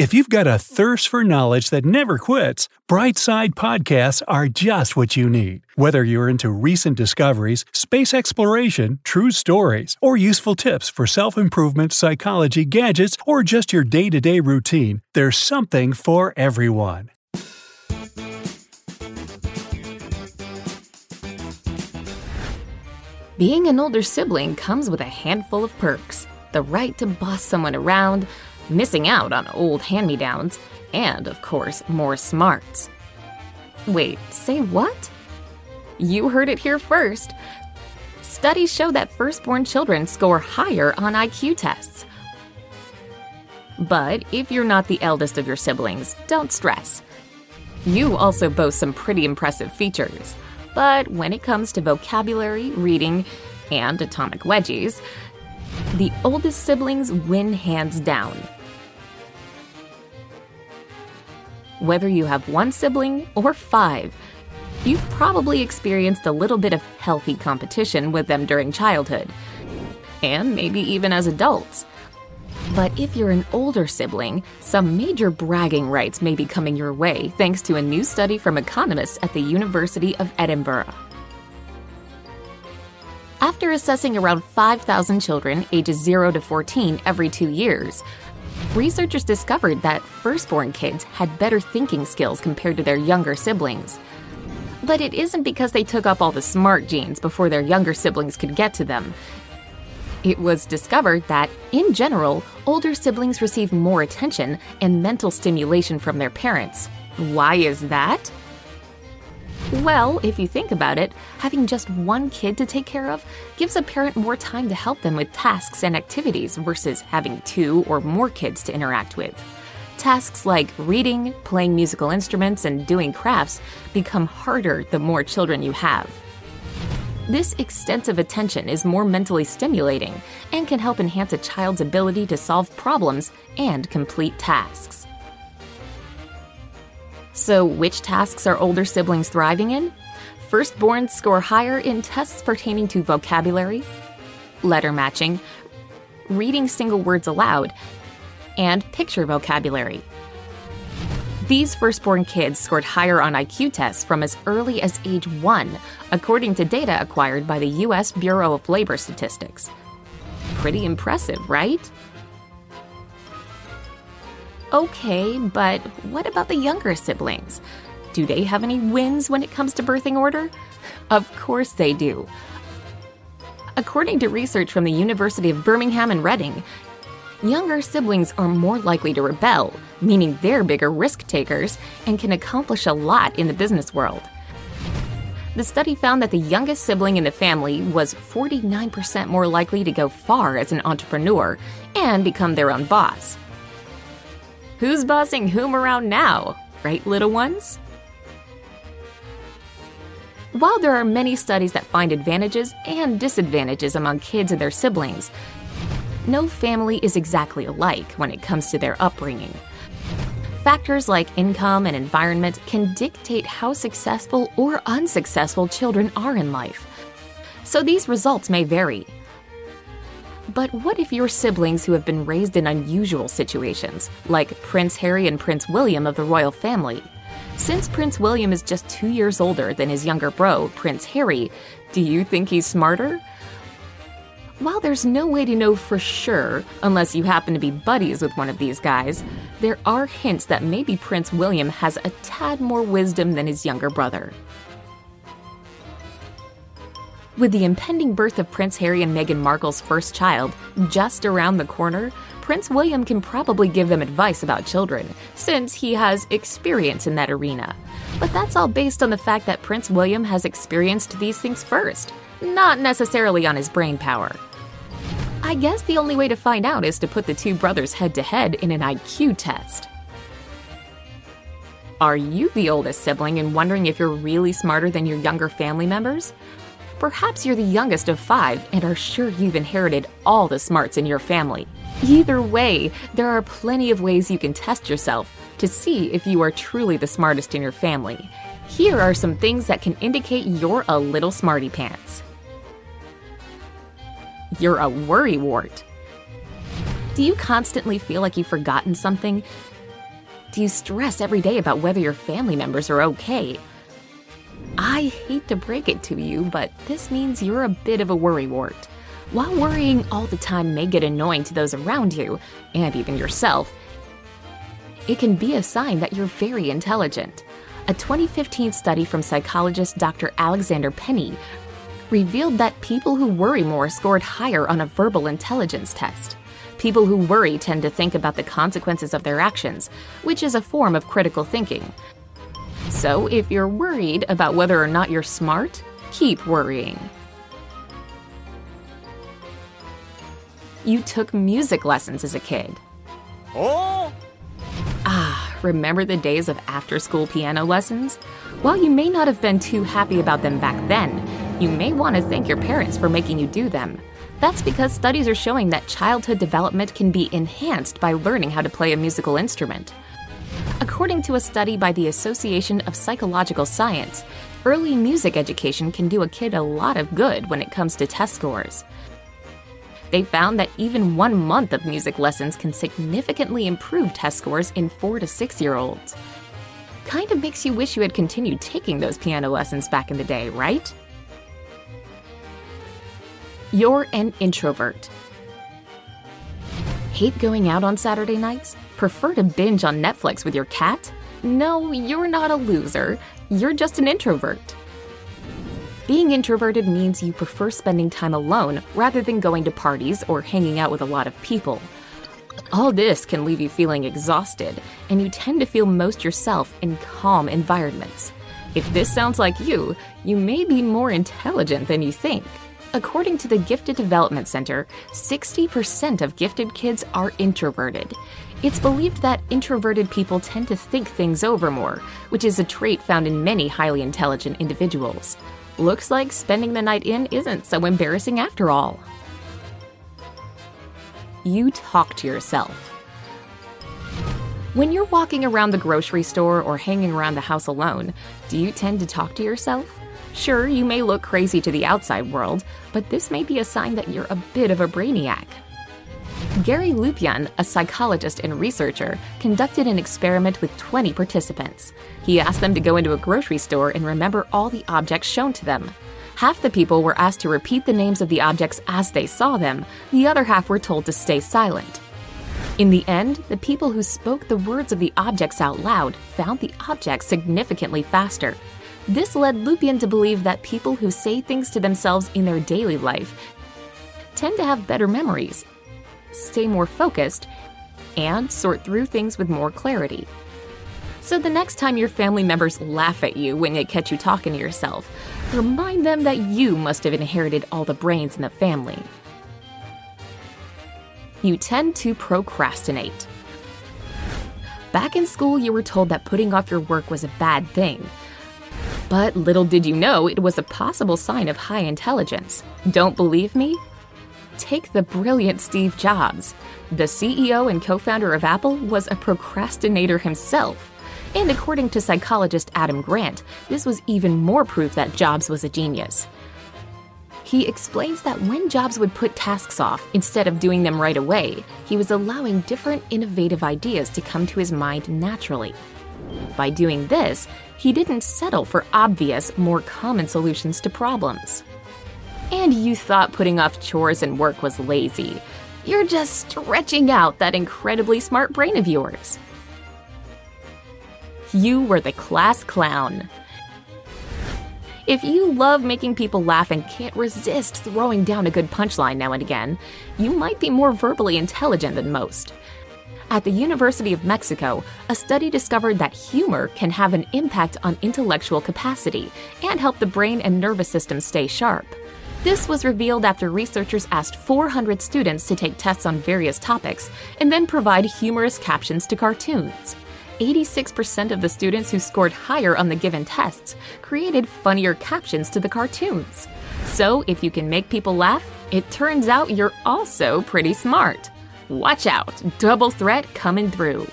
If you've got a thirst for knowledge that never quits, Brightside Podcasts are just what you need. Whether you're into recent discoveries, space exploration, true stories, or useful tips for self improvement, psychology, gadgets, or just your day to day routine, there's something for everyone. Being an older sibling comes with a handful of perks the right to boss someone around missing out on old hand me downs, and, of course, more smarts. Wait, say what? You heard it here first. Studies show that firstborn children score higher on IQ tests. But if you're not the eldest of your siblings, don't stress. You also boast some pretty impressive features. But when it comes to vocabulary, reading, and atomic wedgies, the oldest siblings win hands down. Whether you have one sibling or five, you've probably experienced a little bit of healthy competition with them during childhood, and maybe even as adults. But if you're an older sibling, some major bragging rights may be coming your way thanks to a new study from economists at the University of Edinburgh. After assessing around 5,000 children ages 0 to 14 every two years, researchers discovered that firstborn kids had better thinking skills compared to their younger siblings. But it isn't because they took up all the smart genes before their younger siblings could get to them. It was discovered that, in general, older siblings receive more attention and mental stimulation from their parents. Why is that? Well, if you think about it, having just one kid to take care of gives a parent more time to help them with tasks and activities versus having two or more kids to interact with. Tasks like reading, playing musical instruments, and doing crafts become harder the more children you have. This extensive attention is more mentally stimulating and can help enhance a child's ability to solve problems and complete tasks. So, which tasks are older siblings thriving in? Firstborns score higher in tests pertaining to vocabulary, letter matching, reading single words aloud, and picture vocabulary. These firstborn kids scored higher on IQ tests from as early as age 1, according to data acquired by the US Bureau of Labor Statistics. Pretty impressive, right? Okay, but what about the younger siblings? Do they have any wins when it comes to birthing order? Of course they do. According to research from the University of Birmingham and Reading, younger siblings are more likely to rebel, meaning they're bigger risk takers and can accomplish a lot in the business world. The study found that the youngest sibling in the family was 49% more likely to go far as an entrepreneur and become their own boss. Who's bossing whom around now? Right, little ones? While there are many studies that find advantages and disadvantages among kids and their siblings, no family is exactly alike when it comes to their upbringing. Factors like income and environment can dictate how successful or unsuccessful children are in life. So these results may vary. But what if your siblings who have been raised in unusual situations, like Prince Harry and Prince William of the royal family? Since Prince William is just two years older than his younger bro, Prince Harry, do you think he's smarter? While there's no way to know for sure, unless you happen to be buddies with one of these guys, there are hints that maybe Prince William has a tad more wisdom than his younger brother. With the impending birth of Prince Harry and Meghan Markle's first child just around the corner, Prince William can probably give them advice about children, since he has experience in that arena. But that's all based on the fact that Prince William has experienced these things first, not necessarily on his brain power. I guess the only way to find out is to put the two brothers head to head in an IQ test. Are you the oldest sibling and wondering if you're really smarter than your younger family members? Perhaps you're the youngest of five and are sure you've inherited all the smarts in your family. Either way, there are plenty of ways you can test yourself to see if you are truly the smartest in your family. Here are some things that can indicate you're a little smarty pants. You're a worrywart. Do you constantly feel like you've forgotten something? Do you stress every day about whether your family members are okay? I hate to break it to you, but this means you're a bit of a worrywart. While worrying all the time may get annoying to those around you, and even yourself, it can be a sign that you're very intelligent. A 2015 study from psychologist Dr. Alexander Penney revealed that people who worry more scored higher on a verbal intelligence test. People who worry tend to think about the consequences of their actions, which is a form of critical thinking. So, if you're worried about whether or not you're smart, keep worrying. You took music lessons as a kid. Oh! Ah, remember the days of after school piano lessons? While you may not have been too happy about them back then, you may want to thank your parents for making you do them. That's because studies are showing that childhood development can be enhanced by learning how to play a musical instrument. According to a study by the Association of Psychological Science, early music education can do a kid a lot of good when it comes to test scores. They found that even one month of music lessons can significantly improve test scores in 4 to 6 year olds. Kind of makes you wish you had continued taking those piano lessons back in the day, right? You're an introvert. Hate going out on Saturday nights? Prefer to binge on Netflix with your cat? No, you're not a loser. You're just an introvert. Being introverted means you prefer spending time alone rather than going to parties or hanging out with a lot of people. All this can leave you feeling exhausted, and you tend to feel most yourself in calm environments. If this sounds like you, you may be more intelligent than you think. According to the Gifted Development Center, 60% of gifted kids are introverted. It's believed that introverted people tend to think things over more, which is a trait found in many highly intelligent individuals. Looks like spending the night in isn't so embarrassing after all. You talk to yourself. When you're walking around the grocery store or hanging around the house alone, do you tend to talk to yourself? Sure, you may look crazy to the outside world, but this may be a sign that you're a bit of a brainiac. Gary Lupyan, a psychologist and researcher, conducted an experiment with 20 participants. He asked them to go into a grocery store and remember all the objects shown to them. Half the people were asked to repeat the names of the objects as they saw them, the other half were told to stay silent. In the end, the people who spoke the words of the objects out loud found the objects significantly faster. This led Lupyan to believe that people who say things to themselves in their daily life tend to have better memories, stay more focused, and sort through things with more clarity. So the next time your family members laugh at you when they catch you talking to yourself, remind them that you must have inherited all the brains in the family. You tend to procrastinate. Back in school, you were told that putting off your work was a bad thing. But little did you know it was a possible sign of high intelligence. Don't believe me? Take the brilliant Steve Jobs. The CEO and co founder of Apple was a procrastinator himself. And according to psychologist Adam Grant, this was even more proof that Jobs was a genius. He explains that when Jobs would put tasks off instead of doing them right away, he was allowing different innovative ideas to come to his mind naturally. By doing this, he didn't settle for obvious, more common solutions to problems. And you thought putting off chores and work was lazy. You're just stretching out that incredibly smart brain of yours. You were the class clown. If you love making people laugh and can't resist throwing down a good punchline now and again, you might be more verbally intelligent than most. At the University of Mexico, a study discovered that humor can have an impact on intellectual capacity and help the brain and nervous system stay sharp. This was revealed after researchers asked 400 students to take tests on various topics and then provide humorous captions to cartoons. 86% of the students who scored higher on the given tests created funnier captions to the cartoons. So, if you can make people laugh, it turns out you're also pretty smart. Watch out, double threat coming through.